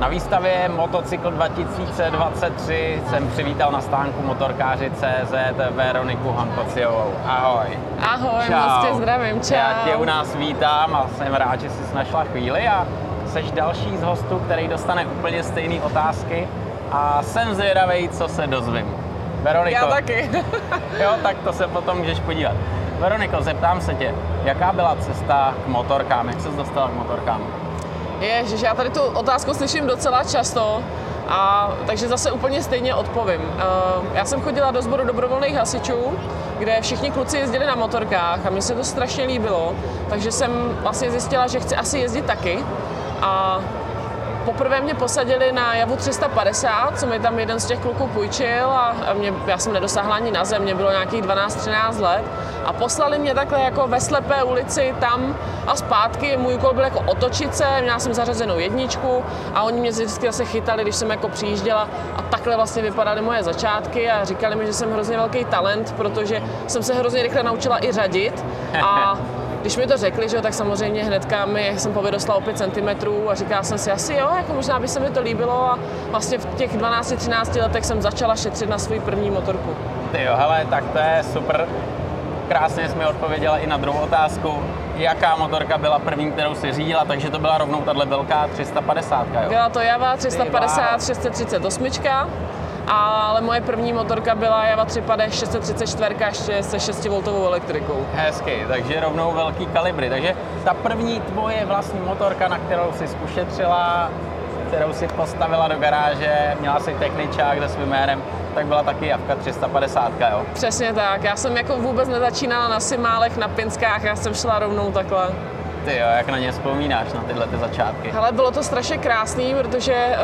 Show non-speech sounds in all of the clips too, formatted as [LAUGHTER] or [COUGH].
Na výstavě Motocykl 2023 jsem přivítal na stánku motorkáři CZ Veroniku Hankociovou. Ahoj. Ahoj, moc tě zdravím, čau. Já tě u nás vítám a jsem rád, že jsi našla chvíli a jsi další z hostů, který dostane úplně stejné otázky a jsem zvědavý, co se dozvím. Veroniko. Já taky. [LAUGHS] jo, tak to se potom můžeš podívat. Veroniko, zeptám se tě, jaká byla cesta k motorkám, jak jsi dostala k motorkám? Ježiš, já tady tu otázku slyším docela často, a, takže zase úplně stejně odpovím. Uh, já jsem chodila do sboru dobrovolných hasičů, kde všichni kluci jezdili na motorkách a mně se to strašně líbilo, takže jsem vlastně zjistila, že chci asi jezdit taky. A Poprvé mě posadili na Javu 350, co mi tam jeden z těch kluků půjčil a mě, já jsem nedosáhla ani na zem, mě bylo nějakých 12-13 let a poslali mě takhle jako ve slepé ulici tam a zpátky. Můj úkol byl jako otočit se, měla jsem zařazenou jedničku a oni mě vždycky zase chytali, když jsem jako přijížděla a takhle vlastně vypadaly moje začátky a říkali mi, že jsem hrozně velký talent, protože jsem se hrozně rychle naučila i řadit a [LAUGHS] když mi to řekli, že tak samozřejmě hnedka mi jsem povyrostla o 5 cm a říkala jsem si asi jo, jako možná by se mi to líbilo a vlastně v těch 12-13 letech jsem začala šetřit na svůj první motorku. Ty jo, hele, tak to je super. Krásně jsi mi odpověděla i na druhou otázku. Jaká motorka byla první, kterou si řídila, takže to byla rovnou tahle velká 350, jo? Byla to Java 350 638 ale moje první motorka byla Java 3 634 ještě se 6V elektrikou. Hezky, takže rovnou velký kalibry. Takže ta první tvoje vlastní motorka, na kterou jsi ušetřila, kterou si postavila do garáže, měla si techničák se svým jménem, tak byla taky Javka 350, jo? Přesně tak, já jsem jako vůbec nezačínala na Simálech, na Pinskách, já jsem šla rovnou takhle. Ty jo, jak na ně vzpomínáš, na tyhle ty začátky? Ale bylo to strašně krásný, protože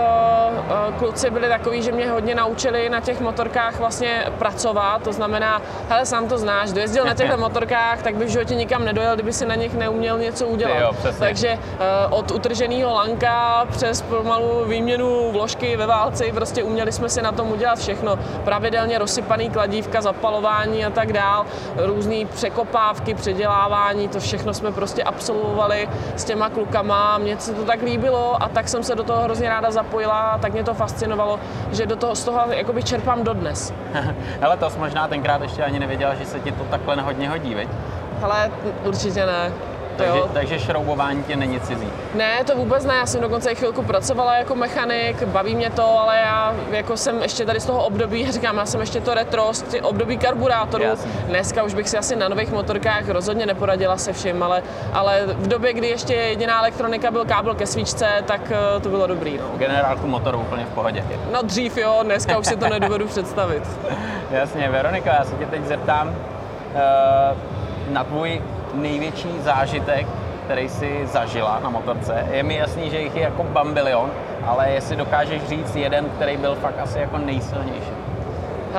uh, uh, kluci byli takový, že mě hodně naučili na těch motorkách vlastně pracovat, to znamená, hele, sám to znáš, dojezdil na těchto [LAUGHS] motorkách, tak by v životě nikam nedojel, kdyby si na nich neuměl něco udělat. jo, Takže uh, od utrženého lanka přes pomalu výměnu vložky ve válci, prostě uměli jsme si na tom udělat všechno. Pravidelně rozsypaný kladívka, zapalování a tak dál, různé překopávky, předělávání, to všechno jsme prostě absolvovali absolvovali s těma klukama. Mně se to tak líbilo a tak jsem se do toho hrozně ráda zapojila a tak mě to fascinovalo, že do toho, z toho jakoby čerpám dodnes. [LAUGHS] Ale to jsi možná tenkrát ještě ani nevěděla, že se ti to takhle hodně hodí, veď? Ale určitě ne. Takže, takže šroubování tě není cizí? Ne, to vůbec ne. Já jsem dokonce i chvilku pracovala jako mechanik, baví mě to, ale já jako jsem ještě tady z toho období, říkám, já jsem ještě to retro, z období karburátoru. Jasně. Dneska už bych si asi na nových motorkách rozhodně neporadila se vším, ale, ale v době, kdy ještě jediná elektronika byl kábel ke svíčce, tak eh, to bylo dobrý. No. Generálku motoru úplně v pohodě. No dřív jo, dneska už si to nedovedu představit. [LAUGHS] Jasně, Veronika, já se tě teď zeptám uh, na tvůj největší zážitek, který jsi zažila na motorce? Je mi jasný, že jich je jako bambilion, ale jestli dokážeš říct jeden, který byl fakt asi jako nejsilnější.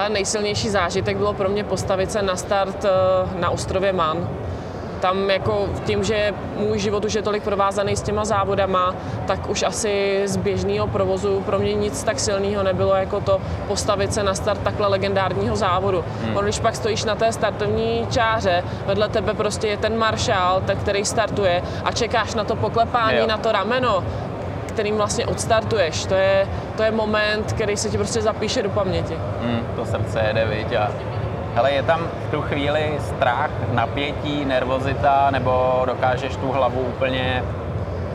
nejsilnější zážitek bylo pro mě postavit se na start eh, na ostrově Man tam jako tím, že můj život už je tolik provázaný s těma závodama, tak už asi z běžného provozu pro mě nic tak silného nebylo jako to postavit se na start takhle legendárního závodu. Hmm. On, když pak stojíš na té startovní čáře, vedle tebe prostě je ten maršál, ten, který startuje a čekáš na to poklepání, jo. na to rameno, kterým vlastně odstartuješ. To je, to je moment, který se ti prostě zapíše do paměti. Hmm, to srdce jede, viď, a Hele, je tam v tu chvíli strach, napětí, nervozita, nebo dokážeš tu hlavu úplně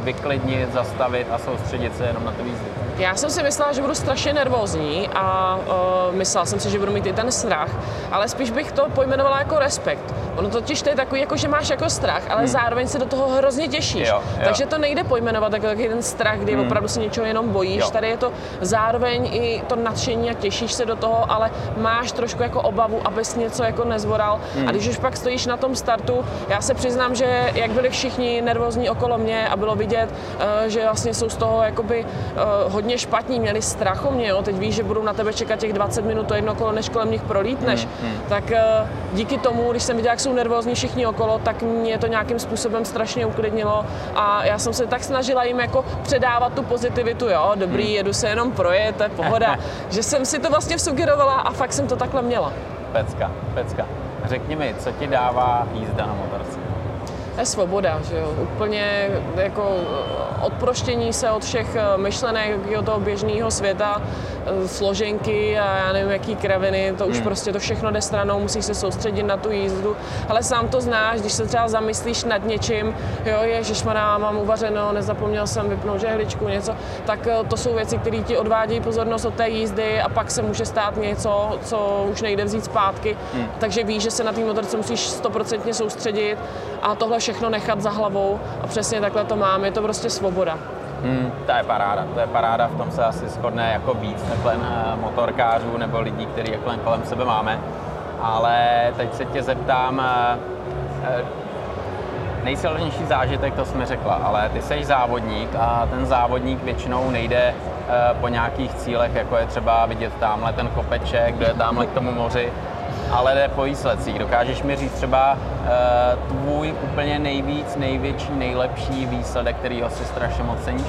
vyklidnit, zastavit a soustředit se jenom na tu výzvu? Já jsem si myslela, že budu strašně nervózní a uh, myslela jsem si, že budu mít i ten strach, ale spíš bych to pojmenovala jako respekt. Ono totiž to je takový, jako že máš jako strach, ale hmm. zároveň se do toho hrozně těšíš. Jo, jo. Takže to nejde pojmenovat jako takový ten strach, kdy hmm. opravdu se něčeho jenom bojíš. Jo. Tady je to zároveň i to nadšení a těšíš se do toho, ale máš trošku jako obavu, abys něco jako nezvoral. Hmm. A když už pak stojíš na tom startu, já se přiznám, že jak byli všichni nervózní okolo mě a bylo vidět, uh, že vlastně jsou z toho jakoby uh, hodně špatní, měli strach o mě, jo? teď víš, že budou na tebe čekat těch 20 minut, to jedno kolo, než kolem nich prolítneš, hmm, hmm. tak uh, díky tomu, když jsem viděla, jak jsou nervózní všichni okolo, tak mě to nějakým způsobem strašně uklidnilo a já jsem se tak snažila jim jako předávat tu pozitivitu, jo, dobrý, hmm. jedu se jenom projet, to je pohoda, [LAUGHS] že jsem si to vlastně sugerovala a fakt jsem to takhle měla. Pecka, pecka. Řekni mi, co ti dává jízda na motorce? Je svoboda, že jo. Úplně jako odproštění se od všech eh, myšlenek toho běžného světa, eh, složenky a já nevím, jaký kraviny, to už hmm. prostě to všechno jde stranou, musíš se soustředit na tu jízdu. Ale sám to znáš, když se třeba zamyslíš nad něčím, jo, ježišmará, mám uvařeno, nezapomněl jsem vypnout žehličku, něco, tak eh, to jsou věci, které ti odvádějí pozornost od té jízdy a pak se může stát něco, co už nejde vzít zpátky. Hmm. Takže víš, že se na té motorce musíš stoprocentně soustředit a tohle všechno nechat za hlavou a přesně takhle to mám. Je to prostě svoboda. Hmm, to je paráda, to je paráda, v tom se asi shodne jako víc takhle eh, motorkářů nebo lidí, který jako kolem sebe máme. Ale teď se tě zeptám, eh, eh, nejsilnější zážitek, to jsme řekla, ale ty jsi závodník a ten závodník většinou nejde po nějakých cílech, jako je třeba vidět tamhle ten kopeček, kdo je tamhle k tomu moři, ale jde po výsledcích. Dokážeš mi říct třeba uh, tvůj úplně nejvíc, největší, nejlepší výsledek, kterýho si strašně moc ceníš?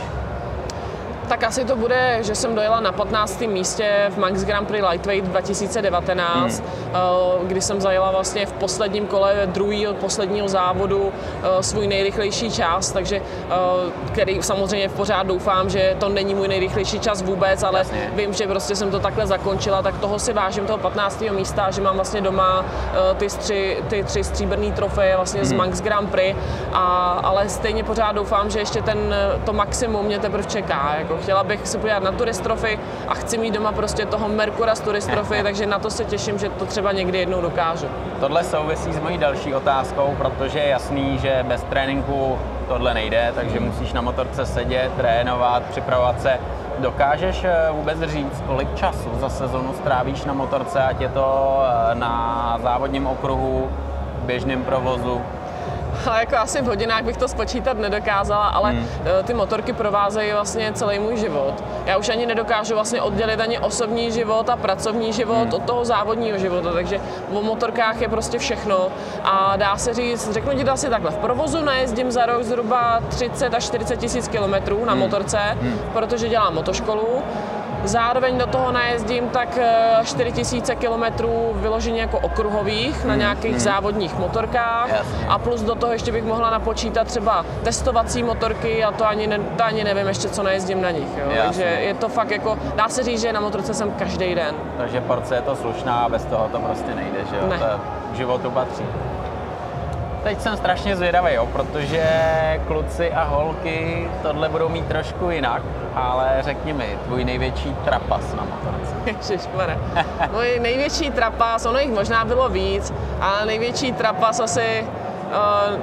tak asi to bude, že jsem dojela na 15. místě v Max Grand Prix Lightweight 2019, hmm. Eh, kdy jsem zajela vlastně v posledním kole druhého posledního závodu eh, svůj nejrychlejší čas, takže eh, který samozřejmě v pořád doufám, že to není můj nejrychlejší čas vůbec, ale Jasně. vím, že prostě jsem to takhle zakončila, tak toho si vážím, toho 15. místa, že mám vlastně doma ty, stři, ty tři stříbrné trofeje vlastně hmm. z Max Grand Prix, a, ale stejně pořád doufám, že ještě ten, to maximum mě teprve čeká. Jako chtěla bych se podívat na turistrofy a chci mít doma prostě toho Merkura z turistrofy, [LAUGHS] takže na to se těším, že to třeba někdy jednou dokážu. Tohle souvisí s mojí další otázkou, protože je jasný, že bez tréninku tohle nejde, takže musíš na motorce sedět, trénovat, připravovat se. Dokážeš eh, vůbec říct, kolik času za sezonu strávíš na motorce, ať je to eh, na závodním okruhu, běžném provozu? Ale [LAUGHS] jako asi v hodinách bych to spočítat nedokázala, ale hmm. Eh, ty motorky provázejí vlastně celý můj život. Já už ani nedokážu vlastně oddělit ani osobní život a pracovní život hmm. od toho závodního života, takže o motorkách je prostě všechno a dá se říct, řeknu ti to asi takhle, v provozu najezdím za rok zhruba 30 až 40 tisíc kilometrů na hmm. motorce, hmm. protože dělám motoškolu Zároveň do toho najezdím tak 4000 eh, km vyloženě jako okruhových na hmm, nějakých hmm. závodních motorkách Jasně. a plus do toho ještě bych mohla napočítat třeba testovací motorky a to ani, ne, to ani nevím ještě, co najezdím na nich. Jo. Takže je to fakt jako, dá se říct, že na motorce jsem každý den. Takže porce je to slušná a bez toho to prostě nejde, že jo? Ne. To životu patří. Teď jsem strašně zvědavý, jo, protože kluci a holky tohle budou mít trošku jinak, ale řekni mi, tvůj největší trapas na motorce. [LAUGHS] Ježišmarja. Můj největší trapas, ono jich možná bylo víc, ale největší trapas asi uh,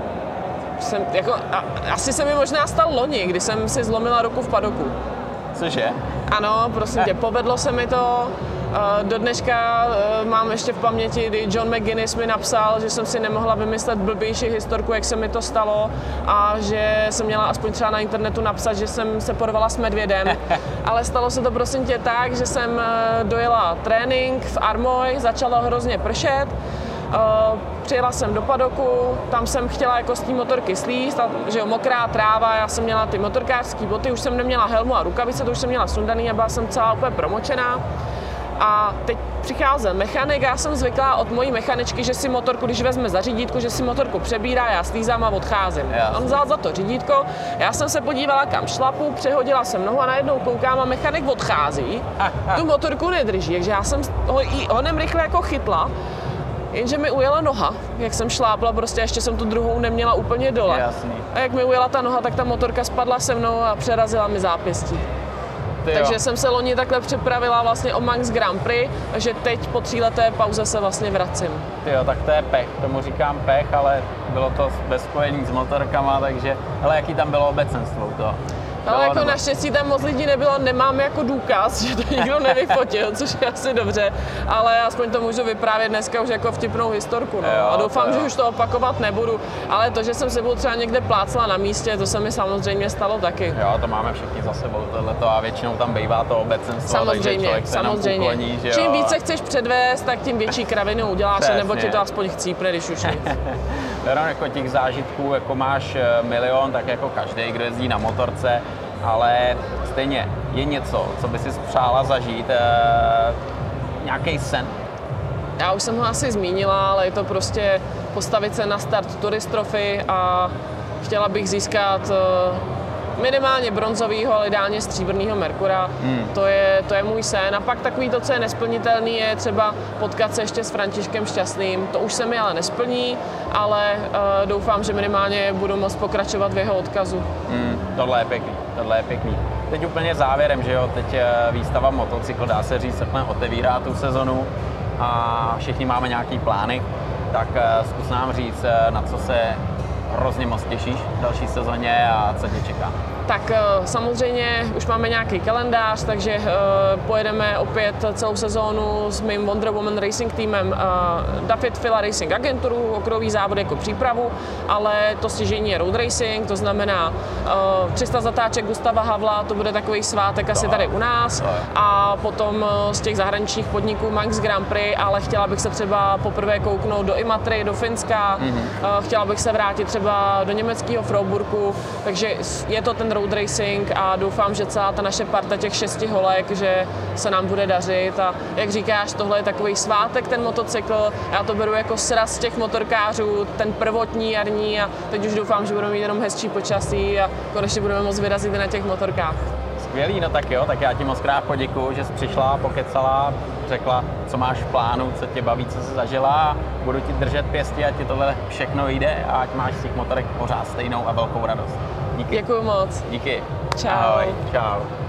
jsem, jako, a, asi se mi možná stal loni, kdy jsem si zlomila ruku v padoku. Cože? Ano, prosím tě, povedlo se mi to, do dneška eh, mám ještě v paměti, kdy John McGuinness mi napsal, že jsem si nemohla vymyslet blbější historku, jak se mi to stalo a že jsem měla aspoň třeba na internetu napsat, že jsem se porvala s medvědem. [LAUGHS] Ale stalo se to prosím tě tak, že jsem eh, dojela trénink v Armoy, začalo hrozně pršet, Uh, přijela jsem do padoku, tam jsem chtěla jako z té motorky slíst, a, že jo, mokrá tráva, já jsem měla ty motorkářské boty, už jsem neměla helmu a rukavice, to už jsem měla sundaný a byla jsem celá úplně promočená. A teď přicházel mechanik, já jsem zvyklá od mojí mechaničky, že si motorku, když vezme za řídítko, že si motorku přebírá, já slízám a odcházím. Jasně. On vzal za to řídítko, já jsem se podívala kam šlapu, přehodila jsem nohu a najednou koukám a mechanik odchází, [LAUGHS] tu motorku nedrží, takže já jsem ho i onem rychle jako chytla, Jenže mi ujela noha, jak jsem šlápla, prostě ještě jsem tu druhou neměla úplně dole. Jasný. A jak mi ujela ta noha, tak ta motorka spadla se mnou a přerazila mi zápěstí. Ty takže jo. jsem se loni takhle připravila vlastně o Max Grand Prix, takže teď po tříleté pauze se vlastně vracím. Ty jo, tak to je pech, tomu říkám pech, ale bylo to bez spojení s motorkama, takže, ale jaký tam bylo obecenstvo to? Ale jako nebo... naštěstí tam moc lidí nebylo, nemám jako důkaz, [LAUGHS] že to nikdo nevyfotil, což je asi dobře, ale aspoň to můžu vyprávět dneska už jako vtipnou historku. No. Jo, a doufám, že už to opakovat nebudu, ale to, že jsem sebou třeba někde plácla na místě, to se mi samozřejmě stalo taky. Jo, to máme všichni za sebou tohleto a většinou tam bývá to obecenstvo, samozřejmě, takže samozřejmě. Ukloní, že jo. Čím více chceš předvést, tak tím větší kravinu uděláš, nebo ti to aspoň chcípne, když už nic. [LAUGHS] jako těch zážitků jako máš eh, milion, tak jako každý, kdo jezdí na motorce, ale stejně je něco, co by si přála zažít, e, nějaký sen. Já už jsem ho asi zmínila, ale je to prostě postavit se na start turistrofy a chtěla bych získat eh, minimálně bronzového, ale ideálně stříbrného Merkura. Hmm. To, je, to je můj sen. A pak takový to, co je nesplnitelný, je třeba potkat se ještě s Františkem Šťastným. To už se mi ale nesplní, ale uh, doufám, že minimálně budu moct pokračovat v jeho odkazu. Hmm, tohle je pěkný, tohle je pěkný. Teď úplně závěrem, že jo, teď eh, výstava motocykl, dá se říct, otevírá tu sezonu a všichni máme nějaký plány, tak eh, zkus nám říct, na co se hrozně moc těšíš v další sezóně a co tě čeká? Tak eh, samozřejmě už máme nějaký kalendář, takže eh, pojedeme opět celou sezónu s mým Wonder Woman Racing týmem eh, David Fila Racing agenturu, okruhový závod jako přípravu, ale to stěžení je road racing, to znamená 300 zatáček Gustava Havla, to bude takový svátek asi tady u nás. A potom z těch zahraničních podniků Manx Grand Prix, ale chtěla bych se třeba poprvé kouknout do Imatry, do Finska, mm-hmm. chtěla bych se vrátit třeba do německého Freiburgu, takže je to ten road racing a doufám, že celá ta naše parta těch šesti holek, že se nám bude dařit. A jak říkáš, tohle je takový svátek ten motocykl, já to beru jako sraz těch motorkářů, ten prvotní jarní a teď už doufám, že budeme mít jenom hezčí počasí a konečně budeme moct vyrazit na těch motorkách. Skvělý, no tak jo, tak já ti moc krát poděkuju, že jsi přišla, pokecala, řekla, co máš v plánu, co tě baví, co jsi zažila a budu ti držet pěstí, ať ti tohle všechno jde a ať máš z těch motorek pořád stejnou a velkou radost. Díky. Děkuji moc. Díky. Čau. Ahoj. Čau.